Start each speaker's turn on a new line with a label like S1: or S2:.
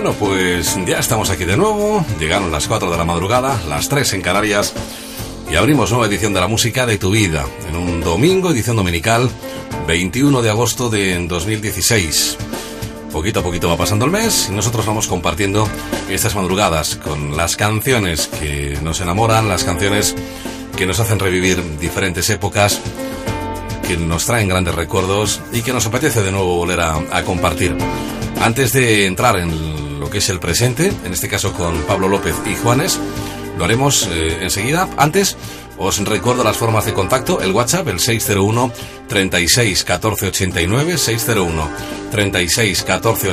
S1: Pues ya estamos aquí de nuevo, llegaron las 4 de la madrugada, las 3 en Canarias, y abrimos nueva edición de la música de tu vida, en un domingo, edición dominical, 21 de agosto de 2016. Poquito a poquito va pasando el mes y nosotros vamos compartiendo estas madrugadas con las canciones que nos enamoran, las canciones que nos hacen revivir diferentes épocas, que nos traen grandes recuerdos y que nos apetece de nuevo volver a, compartir. Antes de entrar en lo que es el presente, en este caso con Pablo López y Juanes, lo haremos eh, enseguida. Antes, os recuerdo las formas de contacto, el WhatsApp, el 601 36 14 89, 601 36 14